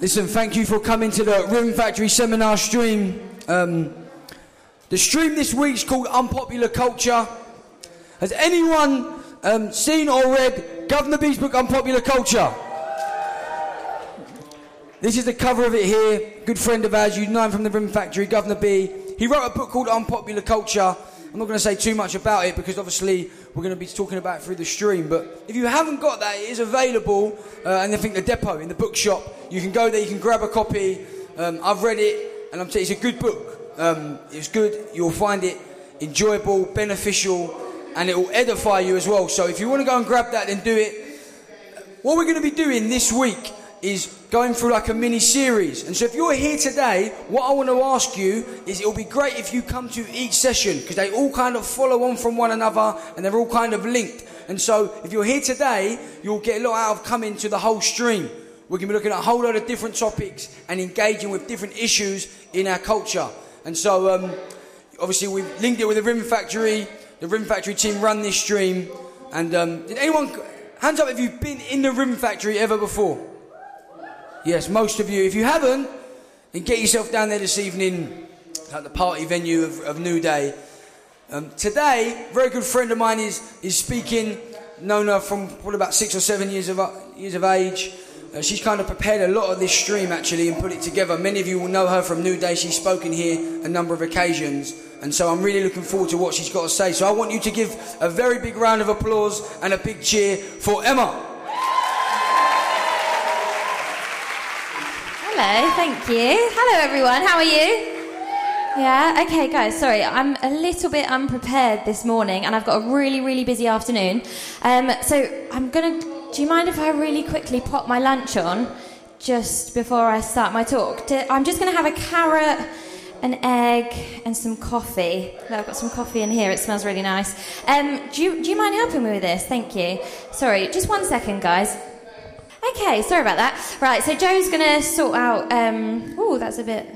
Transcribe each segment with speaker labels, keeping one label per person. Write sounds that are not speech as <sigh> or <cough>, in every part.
Speaker 1: Listen, thank you for coming to the Rhythm Factory seminar stream. Um, the stream this week is called Unpopular Culture. Has anyone um, seen or read Guvna B's book Unpopular Culture? This is the cover of it here. Good friend of ours, you know him from the Rhythm Factory, Guvna B. He wrote a book called Unpopular Culture. I'm not going to say too much about it because obviously we're going to be talking about through the stream. But if you haven't got that, it is available. Uh, and I think the depot in the bookshop, you can go there, you can grab a copy. Um, I've read it, and I'm saying it's a good book. Um, it's good. You'll find it enjoyable, beneficial, and it will edify you as well. So if you want to go and grab that, then do it. What we're going to be doing this week is going through like a mini series. And so if you're here today, what I want to ask you is it'll be great if you come to each session because they all kind of follow on from one another and they're all kind of linked. And so if you're here today, you'll get a lot out of coming to the whole stream. We're going to be looking at a whole lot of different topics and engaging with different issues in our culture. And so um, obviously we've linked it with the Rhythm Factory. The Rhythm Factory team run this stream. And um, did anyone, hands up if you've been in the Rhythm Factory ever before? Yes, most of you. If you haven't, then get yourself down there this evening at the party venue of, of New Day. Um, today, a very good friend of mine is, is speaking, known her from probably about six or seven years of, years of age. Uh, she's kind of prepared a lot of this stream actually and put it together. Many of you will know her from New Day. She's spoken here a number of occasions. And so I'm really looking forward to what she's got to say. So I want you to give a very big round of applause and a big cheer for Emma.
Speaker 2: Hello, thank you. Hello, everyone. How are you? Yeah, okay, guys, sorry, I'm a little bit unprepared this morning and I've got a really, really busy afternoon. Um, so I'm gonna. Do you mind if I really quickly pop my lunch on just before I start my talk? I'm just gonna have a carrot, an egg, and some coffee. I've got some coffee in here, it smells really nice. Um, do, you, do you mind helping me with this? Thank you. Sorry, just one second, guys. Okay, sorry about that. Right, so Joe's going to sort out. Um, oh, that's a bit.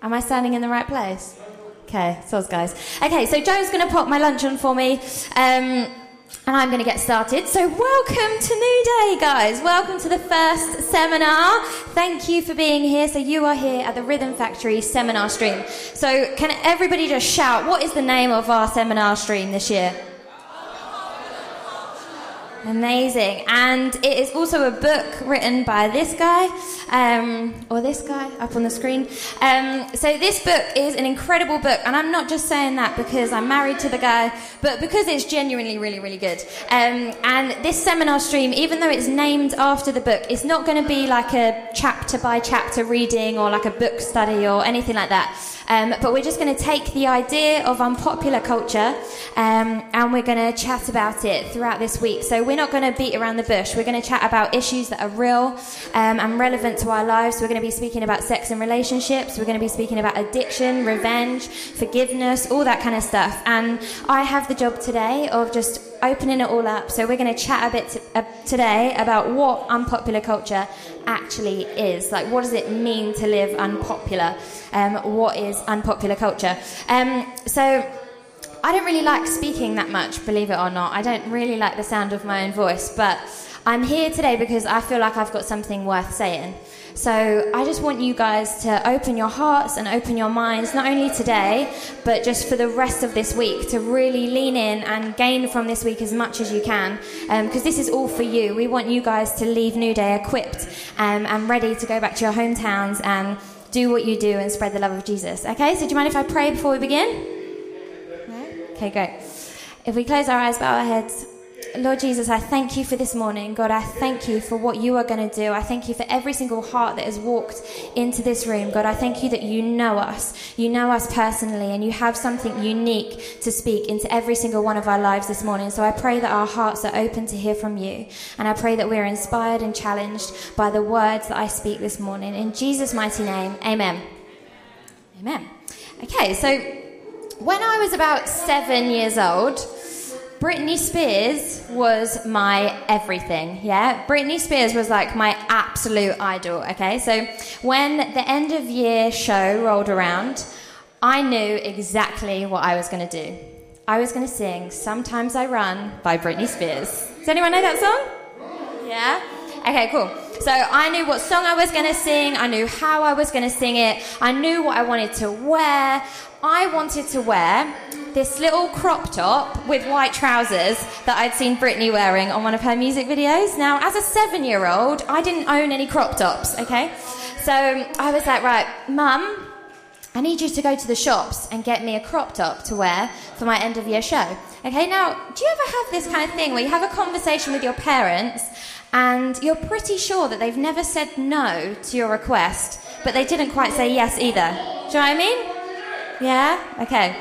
Speaker 2: Am I standing in the right place? Okay, so's guys. Okay, so Joe's going to pop my lunch on for me. Um, and I'm going to get started. So, welcome to New Day, guys. Welcome to the first seminar. Thank you for being here. So, you are here at the Rhythm Factory seminar stream. So, can everybody just shout, what is the name of our seminar stream this year? Amazing. And it is also a book written by this guy, um, or this guy up on the screen. Um, so, this book is an incredible book, and I'm not just saying that because I'm married to the guy, but because it's genuinely really, really good. Um, and this seminar stream, even though it's named after the book, it's not going to be like a chapter by chapter reading or like a book study or anything like that. Um, but we're just going to take the idea of unpopular culture um, and we're going to chat about it throughout this week. So we're not going to beat around the bush. We're going to chat about issues that are real um, and relevant to our lives. We're going to be speaking about sex and relationships. We're going to be speaking about addiction, revenge, forgiveness, all that kind of stuff. And I have the job today of just opening it all up. So we're going to chat a bit t- uh, today about what unpopular culture actually is. Like, what does it mean to live unpopular? Um, what is unpopular culture? Um, so I don't really like speaking that much, believe it or not. I don't really like the sound of my own voice, but I'm here today because I feel like I've got something worth saying. So I just want you guys to open your hearts and open your minds, not only today, but just for the rest of this week, to really lean in and gain from this week as much as you can, because um, this is all for you. We want you guys to leave New Day equipped um, and ready to go back to your hometowns and do what you do and spread the love of Jesus. Okay, so do you mind if I pray before we begin? Okay, great. If we close our eyes, bow our heads. Lord Jesus, I thank you for this morning. God, I thank you for what you are going to do. I thank you for every single heart that has walked into this room. God, I thank you that you know us. You know us personally, and you have something unique to speak into every single one of our lives this morning. So I pray that our hearts are open to hear from you. And I pray that we're inspired and challenged by the words that I speak this morning. In Jesus' mighty name, amen. Amen. Okay, so when I was about seven years old, Britney Spears was my everything, yeah? Britney Spears was like my absolute idol, okay? So when the end of year show rolled around, I knew exactly what I was going to do. I was going to sing Sometimes I Run by Britney Spears. Does anyone know that song? Yeah? Okay, cool. So I knew what song I was going to sing, I knew how I was going to sing it, I knew what I wanted to wear. I wanted to wear this little crop top with white trousers that I'd seen Britney wearing on one of her music videos. Now, as a seven year old, I didn't own any crop tops, okay? So I was like, right, mum, I need you to go to the shops and get me a crop top to wear for my end of year show. Okay, now, do you ever have this kind of thing where you have a conversation with your parents and you're pretty sure that they've never said no to your request, but they didn't quite say yes either? Do you know what I mean? Yeah? Okay.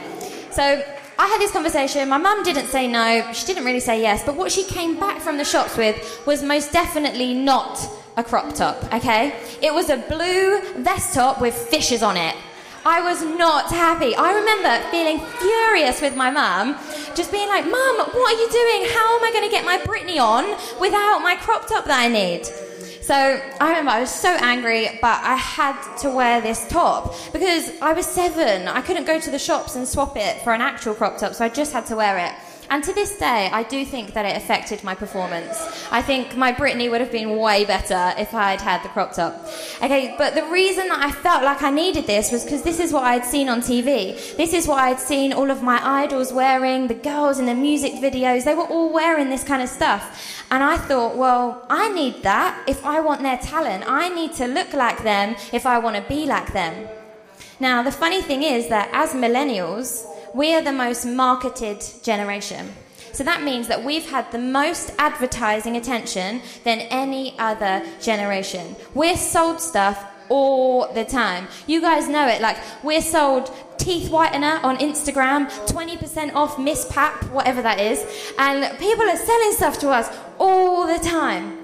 Speaker 2: So I had this conversation. My mum didn't say no. She didn't really say yes. But what she came back from the shops with was most definitely not a crop top, okay? It was a blue vest top with fishes on it. I was not happy. I remember feeling furious with my mum, just being like, Mum, what are you doing? How am I going to get my Britney on without my crop top that I need? So I remember I was so angry, but I had to wear this top because I was seven. I couldn't go to the shops and swap it for an actual crop top, so I just had to wear it. And to this day, I do think that it affected my performance. I think my Britney would have been way better if I had had the crop top. Okay, but the reason that I felt like I needed this was because this is what I'd seen on TV. This is what I'd seen all of my idols wearing, the girls in the music videos, they were all wearing this kind of stuff. And I thought, well, I need that if I want their talent. I need to look like them if I want to be like them. Now, the funny thing is that as millennials, we are the most marketed generation. So that means that we've had the most advertising attention than any other generation. We're sold stuff all the time. You guys know it. Like, we're sold teeth whitener on Instagram, 20% off Misspap, whatever that is. And people are selling stuff to us all the time.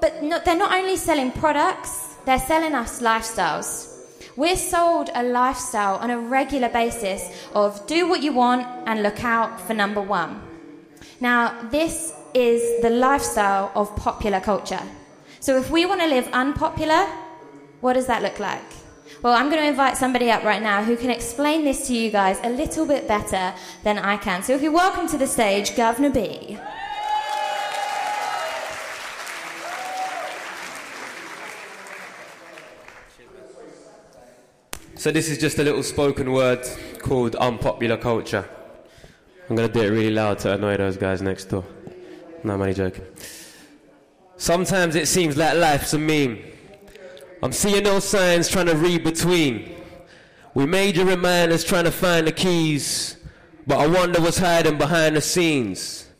Speaker 2: But they're not only selling products, they're selling us lifestyles. We're sold a lifestyle on a regular basis of do what you want and look out for number one. Now, this is the lifestyle of popular culture. So, if we want to live unpopular, what does that look like? Well, I'm going to invite somebody up right now who can explain this to you guys a little bit better than I can. So, if you're welcome to the stage, Guvna B.
Speaker 3: So this is just a little spoken word called unpopular culture. I'm gonna do it really loud to annoy those guys next door. No, I'm only joking. Sometimes it seems like life's a meme. I'm seeing those signs trying to read between. We major reminders trying to find the keys, but I wonder what's hiding behind the scenes.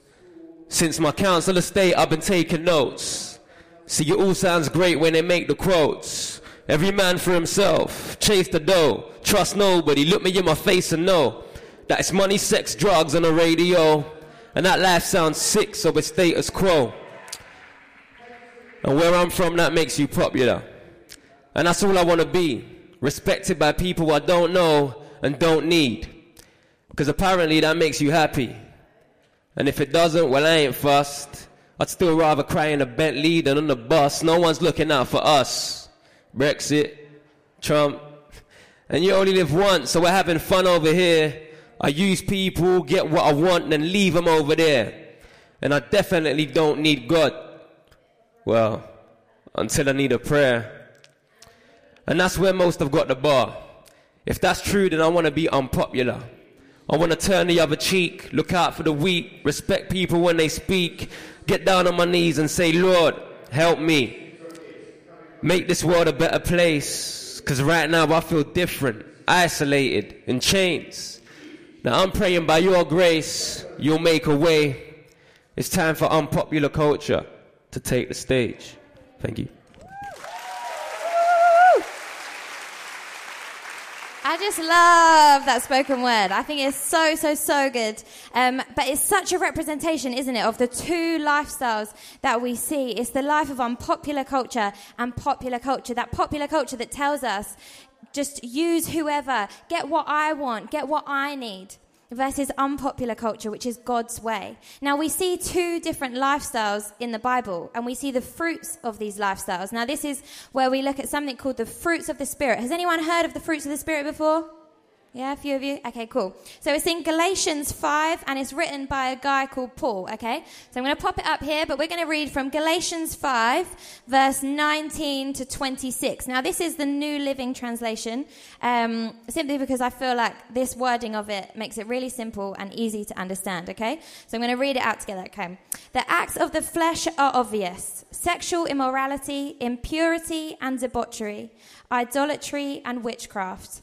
Speaker 3: Since my council estate, I've been taking notes. See, it all sounds great when they make the quotes. Every man for himself. Chase the dough. Trust nobody. Look me in my face and know that it's money, sex, drugs and the radio. And that life sounds sick, so it's status quo. And where I'm from, that makes you popular. And that's all I want to be. Respected by people I don't know and don't need. Because apparently that makes you happy. And if it doesn't, well, I ain't fussed. I'd still rather cry in a Bentley than on the bus. No one's looking out for us. Brexit, Trump. And you only live once, so we're having fun over here. I use people, get what I want, and leave them over there. And I definitely don't need God. Well, until I need a prayer. And that's where most have got the bar. If that's true, then I want to be unpopular. I want to turn the other cheek, look out for the weak, respect people when they speak, get down on my knees and say, Lord, help me make this world a better place. Because right now I feel different, isolated, in chains. Now I'm praying by your grace, you'll make a way. It's time for unpopular culture to take the stage. Thank you.
Speaker 2: Just love that spoken word. I think it's so, so, so good. Um, but it's such a representation, isn't it, of the two lifestyles that we see. It's the life of unpopular culture and popular culture. That popular culture that tells us just use whoever, get what I want, get what I need versus unpopular culture, which is God's way. Now, we see two different lifestyles in the Bible, and we see the fruits of these lifestyles. Now, this is where we look at something called the fruits of the Spirit. Has anyone heard of the fruits of the Spirit before? Yeah, a few of you? Okay, cool. So it's in Galatians 5 and it's written by a guy called Paul, okay? So I'm going to pop it up here, but we're going to read from Galatians 5, verse 19 to 26. Now, this is the New Living Translation, um, simply because I feel like this wording of it makes it really simple and easy to understand, okay? So I'm going to read it out together, okay? The acts of the flesh are obvious sexual immorality, impurity and debauchery, idolatry and witchcraft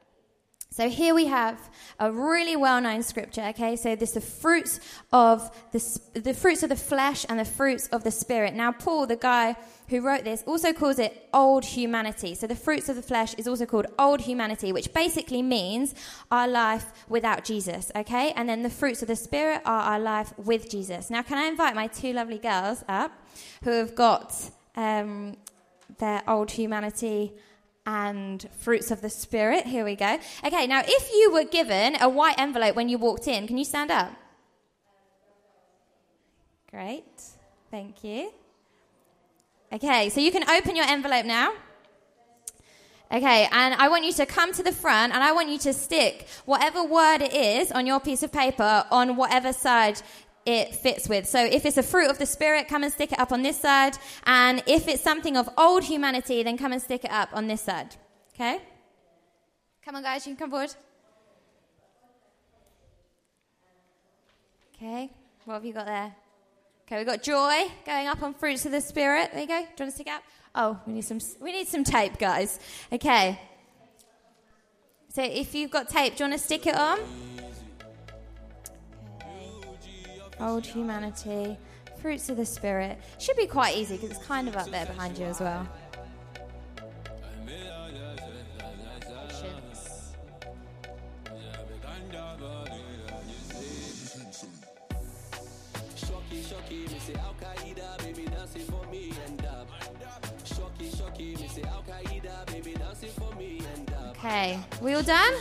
Speaker 2: So here we have a really well-known scripture. Okay, so this the fruits of the the fruits of the flesh and the fruits of the spirit. Now Paul, the guy who wrote this, also calls it old humanity. So the fruits of the flesh is also called old humanity, which basically means our life without Jesus. Okay, and then the fruits of the spirit are our life with Jesus. Now, can I invite my two lovely girls up, who have got um, their old humanity? And fruits of the Spirit. Here we go. Okay, now if you were given a white envelope when you walked in, can you stand up? Great. Thank you. Okay, so you can open your envelope now. Okay, and I want you to come to the front and I want you to stick whatever word it is on your piece of paper on whatever side it fits with. So if it's a fruit of the Spirit, come and stick it up on this side. And if it's something of old humanity, then come and stick it up on this side. Okay? Come on, guys, you can come forward. Okay, what have you got there? Okay, we've got joy going up on fruits of the Spirit. There you go. Do you want to stick up? Oh, we need some. We need some tape, guys. Okay. So if you've got tape, do you want to stick it on? Old humanity, fruits of the spirit. Should be quite easy because it's kind of up there behind you as well. Okay, we all done?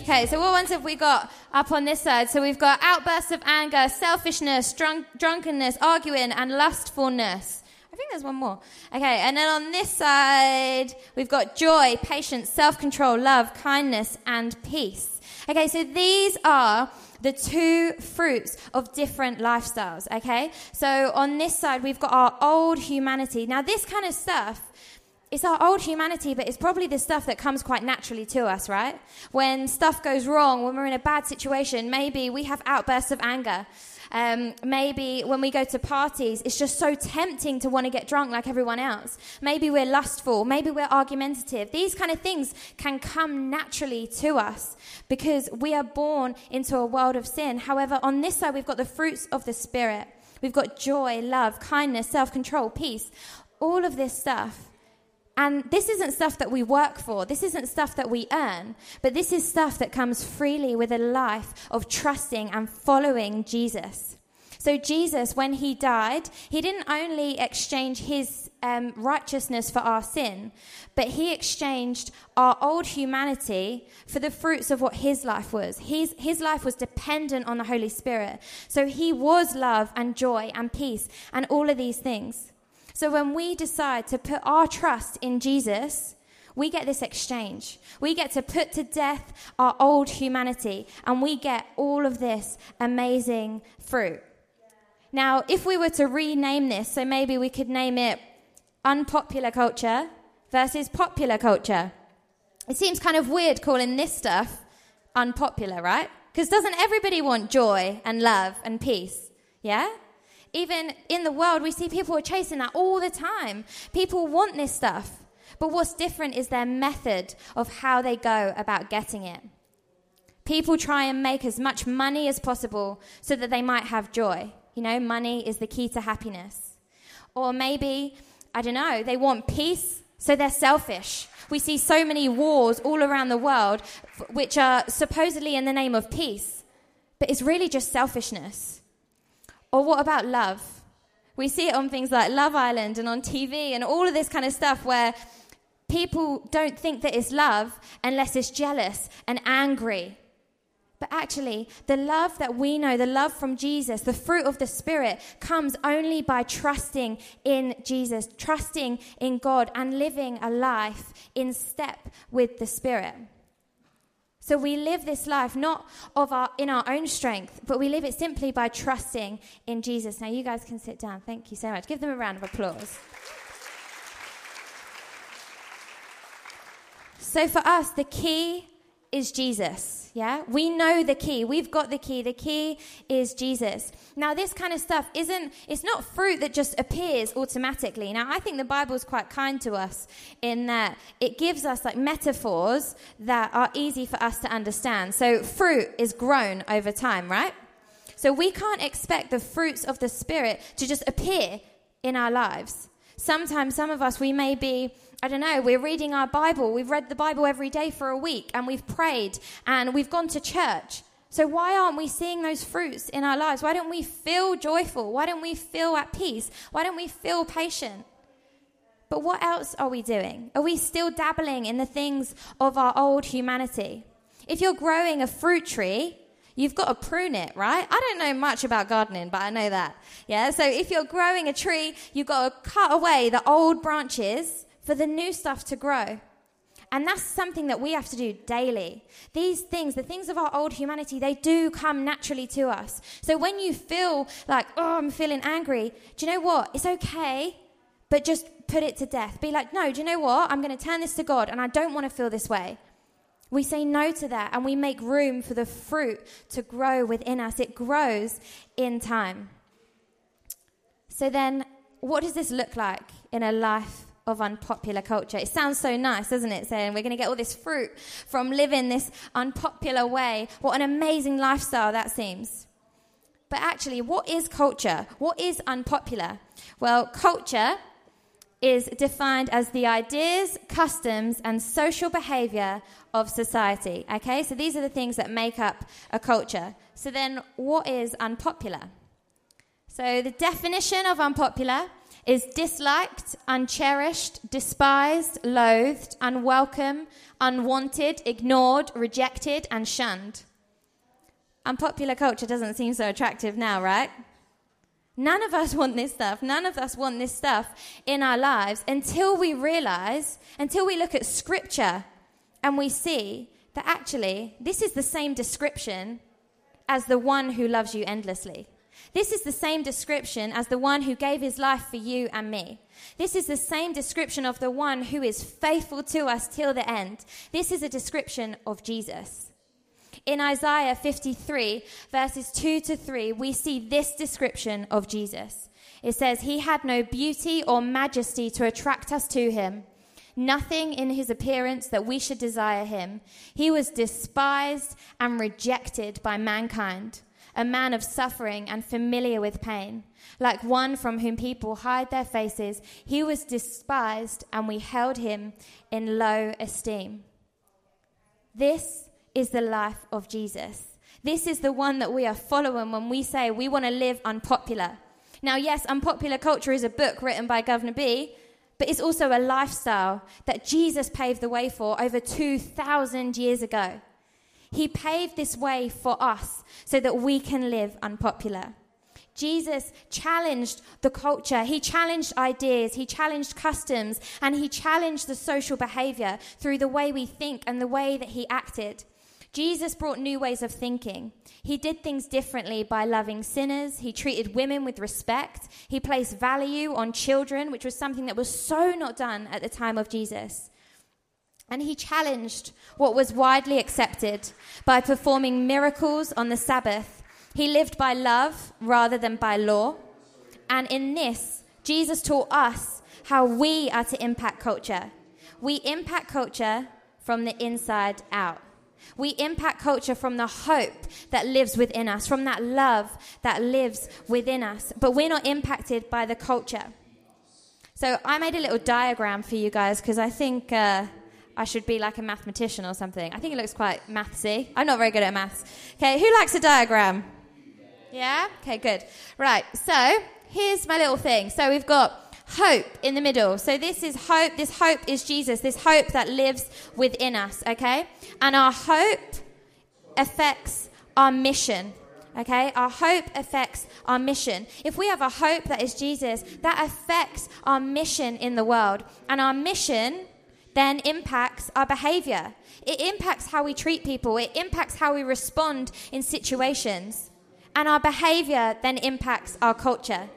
Speaker 2: Okay, so what ones have we got up on this side? So we've got outbursts of anger, selfishness, drunk, drunkenness, arguing, and lustfulness. I think there's one more. Okay, and then on this side, we've got joy, patience, self control, love, kindness, and peace. Okay, so these are the two fruits of different lifestyles, okay? So on this side, we've got our old humanity. Now, this kind of stuff it's our old humanity, but it's probably the stuff that comes quite naturally to us, right? When stuff goes wrong, when we're in a bad situation, maybe we have outbursts of anger. Um, maybe when we go to parties, it's just so tempting to want to get drunk like everyone else. Maybe we're lustful. Maybe we're argumentative. These kind of things can come naturally to us because we are born into a world of sin. However, on this side, we've got the fruits of the Spirit. We've got joy, love, kindness, self control, peace. All of this stuff and this isn't stuff that we work for. This isn't stuff that we earn. But this is stuff that comes freely with a life of trusting and following Jesus. So, Jesus, when he died, he didn't only exchange his um, righteousness for our sin, but he exchanged our old humanity for the fruits of what his life was. His, his life was dependent on the Holy Spirit. So, he was love and joy and peace and all of these things. So when we decide to put our trust in Jesus, we get this exchange. We get to put to death our old humanity and we get all of this amazing fruit. Now, if we were to rename this, so maybe we could name it unpopular culture versus popular culture. It seems kind of weird calling this stuff unpopular, right? Because doesn't everybody want joy and love and peace? Yeah? Even in the world, we see people are chasing that all the time. People want this stuff. But what's different is their method of how they go about getting it. People try and make as much money as possible so that they might have joy. You know, money is the key to happiness. Or maybe, I don't know, they want peace, so they're selfish. We see so many wars all around the world which are supposedly in the name of peace, but it's really just selfishness. Or what about love? We see it on things like Love Island and on TV and all of this kind of stuff where people don't think that it's love unless it's jealous and angry. But actually, the love that we know, the love from Jesus, the fruit of the Spirit, comes only by trusting in Jesus, trusting in God, and living a life in step with the Spirit. So we live this life not of our in our own strength, but we live it simply by trusting in Jesus. Now you guys can sit down. Thank you so much. Give them a round of applause. So for us, the key is Jesus. Yeah? We know the key. We've got the key. The key is Jesus. Now, this kind of stuff isn't, it's not fruit that just appears automatically. Now, I think the Bible is quite kind to us in that it gives us like metaphors that are easy for us to understand. So, fruit is grown over time, right? So, we can't expect the fruits of the Spirit to just appear in our lives. Sometimes, some of us, we may be I don't know, we're reading our Bible. We've read the Bible every day for a week and we've prayed and we've gone to church. So, why aren't we seeing those fruits in our lives? Why don't we feel joyful? Why don't we feel at peace? Why don't we feel patient? But what else are we doing? Are we still dabbling in the things of our old humanity? If you're growing a fruit tree, you've got to prune it, right? I don't know much about gardening, but I know that. Yeah, so if you're growing a tree, you've got to cut away the old branches for the new stuff to grow. And that's something that we have to do daily. These things, the things of our old humanity, they do come naturally to us. So when you feel like, oh, I'm feeling angry, do you know what? It's okay, but just put it to death. Be like, no, do you know what? I'm going to turn this to God, and I don't want to feel this way. We say no to that, and we make room for the fruit to grow within us. It grows in time. So then, what does this look like in a life of unpopular culture. It sounds so nice, doesn't it? Saying we're going to get all this fruit from living this unpopular way. What an amazing lifestyle that seems. But actually, what is culture? What is unpopular? Well, culture is defined as the ideas, customs, and social behavior of society. Okay, so these are the things that make up a culture. So then, what is unpopular? So the definition of unpopular is disliked, uncherished, despised, loathed, unwelcome, unwanted, ignored, rejected, and shunned. Unpopular culture doesn't seem so attractive now, right? None of us <laughs> want this stuff. None of us want this stuff in our lives until we realize, until we look at scripture and we see that actually this is the same description as the one who loves you endlessly. This is the same description as the one who gave his life for you and me. This is the same description of the one who is faithful to us till the end. This is a description of Jesus. In Isaiah 53, verses 2 to 3, we see this description of Jesus. It says, He had no beauty or majesty to attract us to him, nothing in his appearance that we should desire him. He was despised and rejected by mankind a man of suffering and familiar with pain. Like one from whom people hide their faces, he was despised, and we held him in low esteem. This is the life of Jesus. This is the one that we are following when we say we want to live unpopular. Now, yes, Unpopular Culture is a book written by Guvna B, but it's also a lifestyle that Jesus paved the way for over 2,000 years ago. He paved this way for us so that we can live unpopular. Jesus challenged the culture, he challenged ideas, he challenged customs, and he challenged the social behavior through the way we think and the way that he acted. Jesus brought new ways of thinking. He did things differently by loving sinners. He treated women with respect. He placed value on children, which was something that was so not done at the time of Jesus. And he challenged what was widely accepted by performing miracles on the Sabbath. He lived by love rather than by law. And in this, Jesus taught us how we are to impact culture. We impact culture from the inside out. We impact culture from the hope that lives within us, from that love that lives within us. But we're not impacted by the culture. So I made a little diagram for you guys because I think uh, I should be like a mathematician or something. I think it looks quite mathsy. I'm not very good at maths. Okay, who likes a diagram? Yeah? Okay, good. Right, so here's my little thing. So we've got hope in the middle. So this is hope. This hope is Jesus. This hope that lives within us, okay? And our hope affects our mission. Okay, our hope affects our mission. If we have a hope that is Jesus, that affects our mission in the world. And our mission then impacts our behavior. It impacts how we treat people, it impacts how we respond in situations. And our behavior then impacts our culture.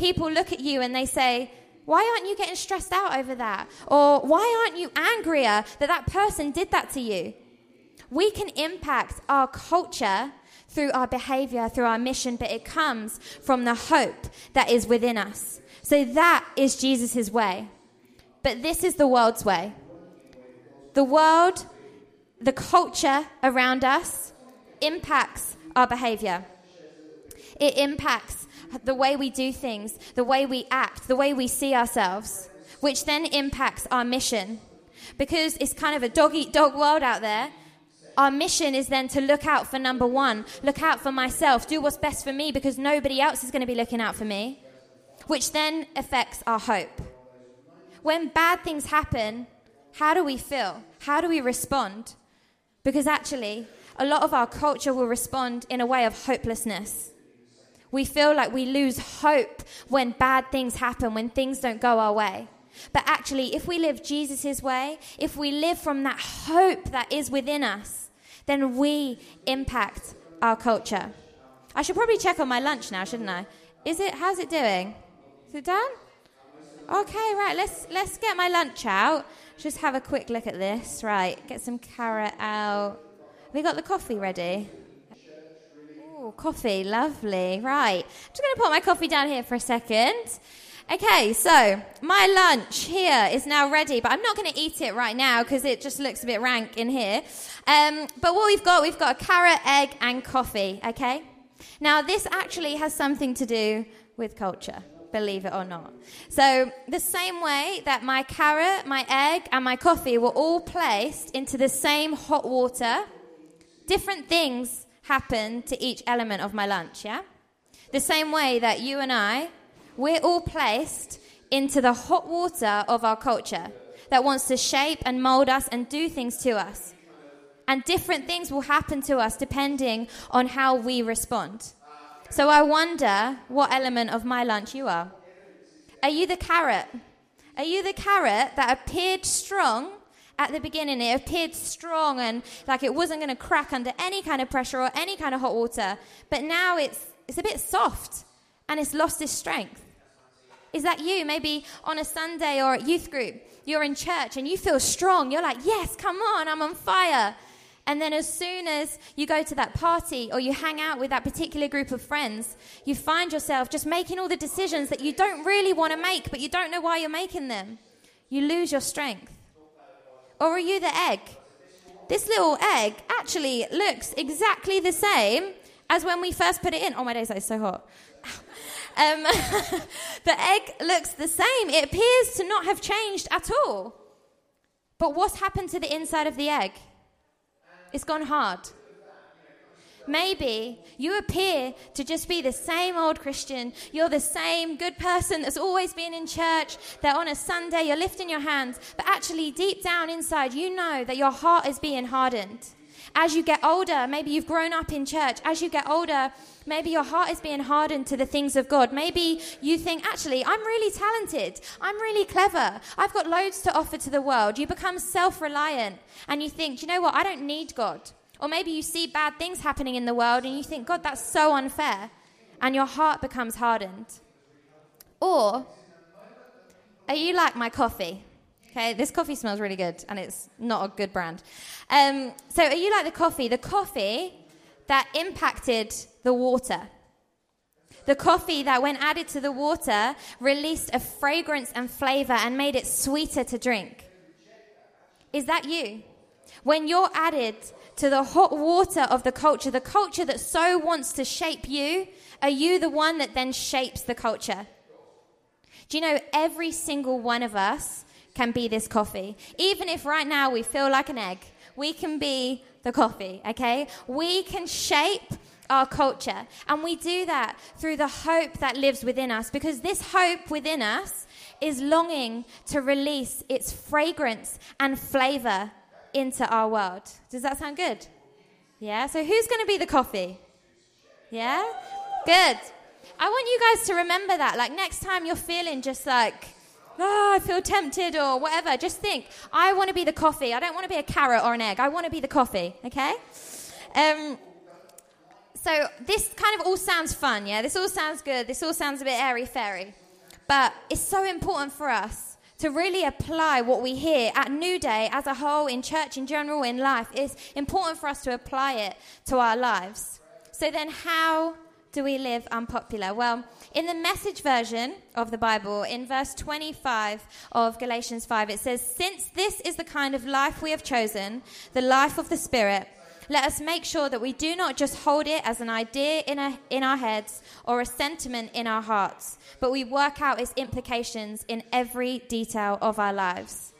Speaker 2: People look at you and they say, why aren't you getting stressed out over that? Or why aren't you angrier that that person did that to you? We can impact our culture through our behavior, through our mission, but it comes from the hope that is within us. So that is Jesus' way. But this is the world's way. The world, the culture around us impacts our behavior. It impacts the way we do things, the way we act, the way we see ourselves, which then impacts our mission. Because it's kind of a dog eat dog world out there, our mission is then to look out for number one, look out for myself, do what's best for me because nobody else is going to be looking out for me, which then affects our hope. When bad things happen, how do we feel? How do we respond? Because actually, a lot of our culture will respond in a way of hopelessness. We feel like we lose hope when bad things happen, when things don't go our way. But actually, if we live Jesus' way, if we live from that hope that is within us, then we impact our culture. I should probably check on my lunch now, shouldn't I? Is it? How's it doing? Is it done? Okay, right. Let's let's get my lunch out. Just have a quick look at this. Right, get some carrot out. Have we got the coffee ready? Ooh, coffee, lovely. Right, I'm just going to put my coffee down here for a second. Okay, so my lunch here is now ready, but I'm not going to eat it right now because it just looks a bit rank in here. Um, but what we've got, we've got a carrot, egg, and coffee, okay? Now, this actually has something to do with culture, believe it or not. So, the same way that my carrot, my egg, and my coffee were all placed into the same hot water, different things happen to each element of my lunch, yeah? The same way that you and I we're all placed into the hot water of our culture that wants to shape and mold us and do things to us. And different things will happen to us depending on how we respond. So I wonder what element of my lunch you are. Are you the carrot? Are you the carrot that appeared strong at the beginning? It appeared strong and like it wasn't going to crack under any kind of pressure or any kind of hot water. But now it's, it's a bit soft and it's lost its strength. Is that you? Maybe on a Sunday or at youth group, you're in church and you feel strong. You're like, yes, come on, I'm on fire. And then as soon as you go to that party or you hang out with that particular group of friends, you find yourself just making all the decisions that you don't really want to make, but you don't know why you're making them. You lose your strength. Or are you the egg? This little egg actually looks exactly the same as when we first put it in. Oh my days, that is so hot. <laughs> Um, <laughs> the egg looks the same. It appears to not have changed at all. But what's happened to the inside of the egg? It's gone hard. Maybe you appear to just be the same old Christian. You're the same good person that's always been in church, that on a Sunday you're lifting your hands, but actually, deep down inside, you know that your heart is being hardened. As you get older, maybe you've grown up in church. As you get older, maybe your heart is being hardened to the things of God. Maybe you think, actually, I'm really talented. I'm really clever. I've got loads to offer to the world. You become self reliant and you think, you know what? I don't need God. Or maybe you see bad things happening in the world and you think, God, that's so unfair. And your heart becomes hardened. Or are you like my coffee? Okay, this coffee smells really good and it's not a good brand. Um, so, are you like the coffee? The coffee that impacted the water. The coffee that, when added to the water, released a fragrance and flavor and made it sweeter to drink. Is that you? when you're added to the hot water of the culture, the culture that so wants to shape you, are you the one that then shapes the culture? Do you know every single one of us can be this coffee? Even if right now we feel like an egg, we can be the coffee, okay? We can shape our culture. And we do that through the hope that lives within us because this hope within us is longing to release its fragrance and flavor into our world. Does that sound good? Yeah? So who's going to be the coffee? Yeah? Good. I want you guys to remember that. Like next time you're feeling just like, oh, I feel tempted or whatever, just think, I want to be the coffee. I don't want to be a carrot or an egg. I want to be the coffee, okay? Um, so this kind of all sounds fun, yeah? This all sounds good. This all sounds a bit airy fairy. But it's so important for us to really apply what we hear at New Day as a whole, in church in general, in life. It's important for us to apply it to our lives. So then, how do we live unpopular? Well, in the message version of the Bible, in verse 25 of Galatians 5, it says, Since this is the kind of life we have chosen, the life of the Spirit, let us make sure that we do not just hold it as an idea in, a, in our heads or a sentiment in our hearts, but we work out its implications in every detail of our lives.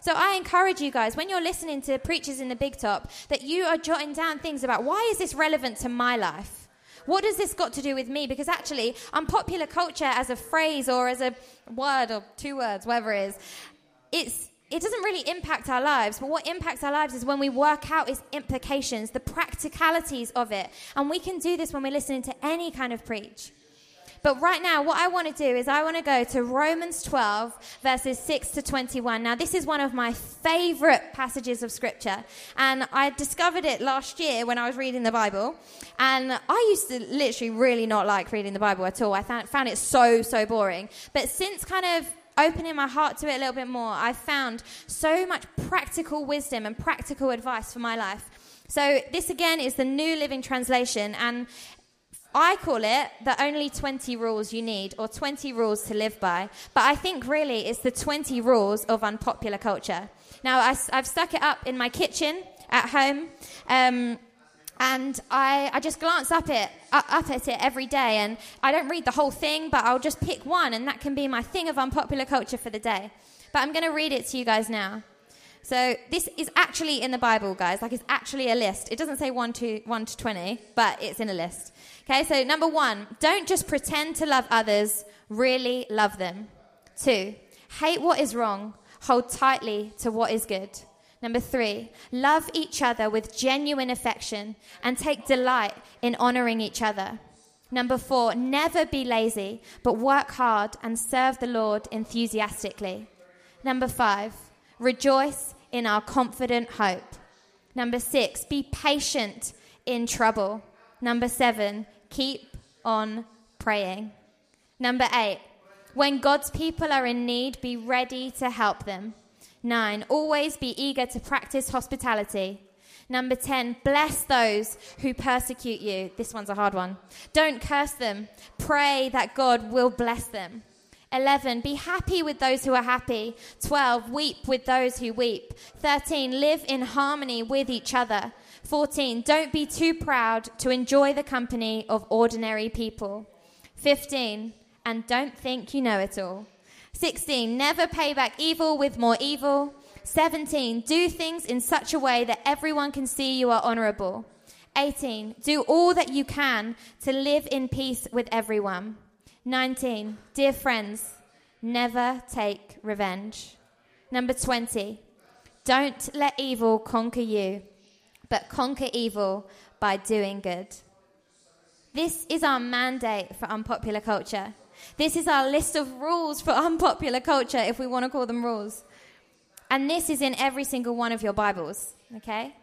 Speaker 2: So I encourage you guys, when you're listening to preachers in the big top, that you are jotting down things about why is this relevant to my life? What has this got to do with me? Because actually, unpopular culture as a phrase or as a word or two words, whatever it is, it's it doesn't really impact our lives, but what impacts our lives is when we work out its implications, the practicalities of it. And we can do this when we're listening to any kind of preach. But right now, what I want to do is I want to go to Romans 12, verses 6 to 21. Now, this is one of my favorite passages of scripture. And I discovered it last year when I was reading the Bible. And I used to literally really not like reading the Bible at all. I found, it so, so boring. But since kind of opening my heart to it a little bit more, I found so much practical wisdom and practical advice for my life. So, this again is the New Living Translation, and I call it the only 20 rules you need, or 20 rules to live by. But I think really it's the 20 rules of unpopular culture. Now, I, have stuck it up in my kitchen at home. Um, and I, I just glance up it up at it every day. And I don't read the whole thing but I'll just pick one and that can be my thing of unpopular culture for the day. But I'm going to read it to you guys now. So this is actually in the Bible guys. Like it's actually a list. It doesn't say 1 to 1 to 20 but it's in a list. Okay so number 1 don't just pretend to love others really love them. 2 hate what is wrong hold tightly to what is good Number three, love each other with genuine affection and take delight in honoring each other. Number four, never be lazy, but work hard and serve the Lord enthusiastically. Number five, rejoice in our confident hope. Number six, be patient in trouble. Number seven, keep on praying. Number eight, when God's people are in need, be ready to help them. Nine, always be eager to practice hospitality. Number 10, bless those who persecute you. This one's a hard one. Don't curse them. Pray that God will bless them. 11, be happy with those who are happy. 12, weep with those who weep. 13, live in harmony with each other. 14, don't be too proud to enjoy the company of ordinary people. 15, and don't think you know it all. 16, never pay back evil with more evil. 17, do things in such a way that everyone can see you are honorable. 18, do all that you can to live in peace with everyone. 19, dear friends, never take revenge. Number 20, don't let evil conquer you, but conquer evil by doing good. This is our mandate for unpopular culture. This is our list of rules for <laughs> unpopular culture, if we want to call them rules. And this is in every single one of your Bibles, okay?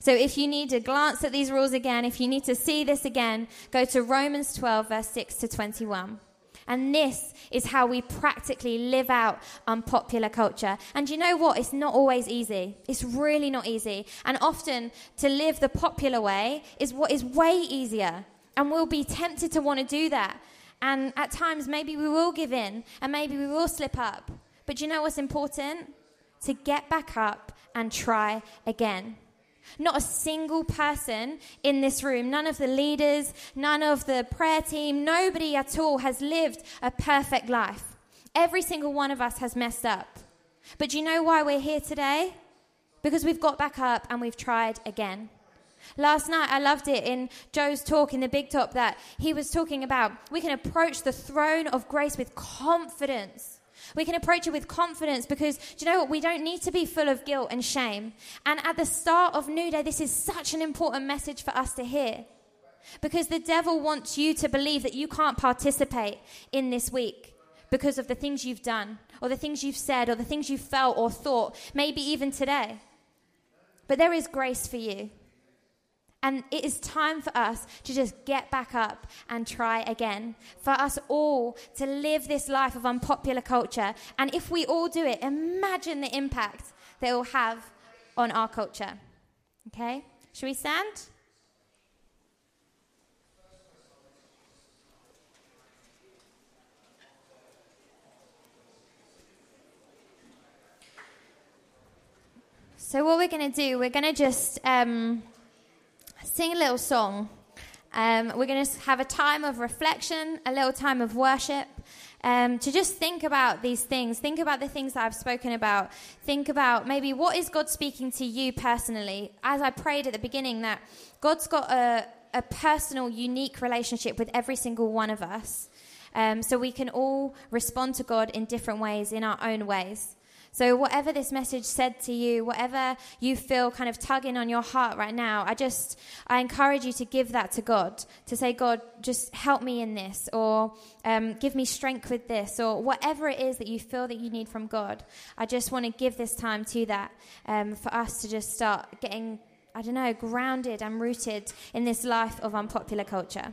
Speaker 2: So if you need to glance at these rules again, if you need to see this again, go to Romans 12, verse 6 to 21. And this is how we practically live out unpopular culture. And you know what? It's not always easy. It's really not easy. And often to live the popular way is what is way easier. And we'll be tempted to want to do that. And at times, maybe we will give in and maybe we will slip up. But you know what's important? To get back up and try again. Not a single person in this room, none of the leaders, none of the prayer team, nobody at all has lived a perfect life. Every single one of us has messed up. But do you know why we're here today? Because we've got back up and we've tried again. Last night, I loved it in Joe's talk in the Big Top that he was talking about we can approach the throne of grace with confidence. We can approach it with confidence because, do you know what? We don't need to be full of guilt and shame. And at the start of New Day, this is such an important message for us to hear. Because the devil wants you to believe that you can't participate in this week because of the things you've done, or the things you've said, or the things you've felt or thought, maybe even today. But there is grace for you. And it is time for us to just get back up and try again. For us all to live this life of unpopular culture. And if we all do it, imagine the impact that it will have on our culture. Okay? Should we stand? So, what we're going to do, we're going to just. Um, sing a little song. Um, we're going to have a time of reflection, a little time of worship, um, to just think about these things. Think about the things that I've spoken about. Think about maybe what is God speaking to you personally. As I prayed at the beginning, that God's got a, a personal, unique relationship with every single one of us. Um, so we can all respond to God in different ways, in our own ways. So, whatever this message said to you, whatever you feel kind of tugging on your heart right now, I just, I encourage you to give that to God. To say, God, just help me in this, or um, give me strength with this, or whatever it is that you feel that you need from God. I just want to give this time to that um, for us to just start getting, I don't know, grounded and rooted in this life of unpopular culture.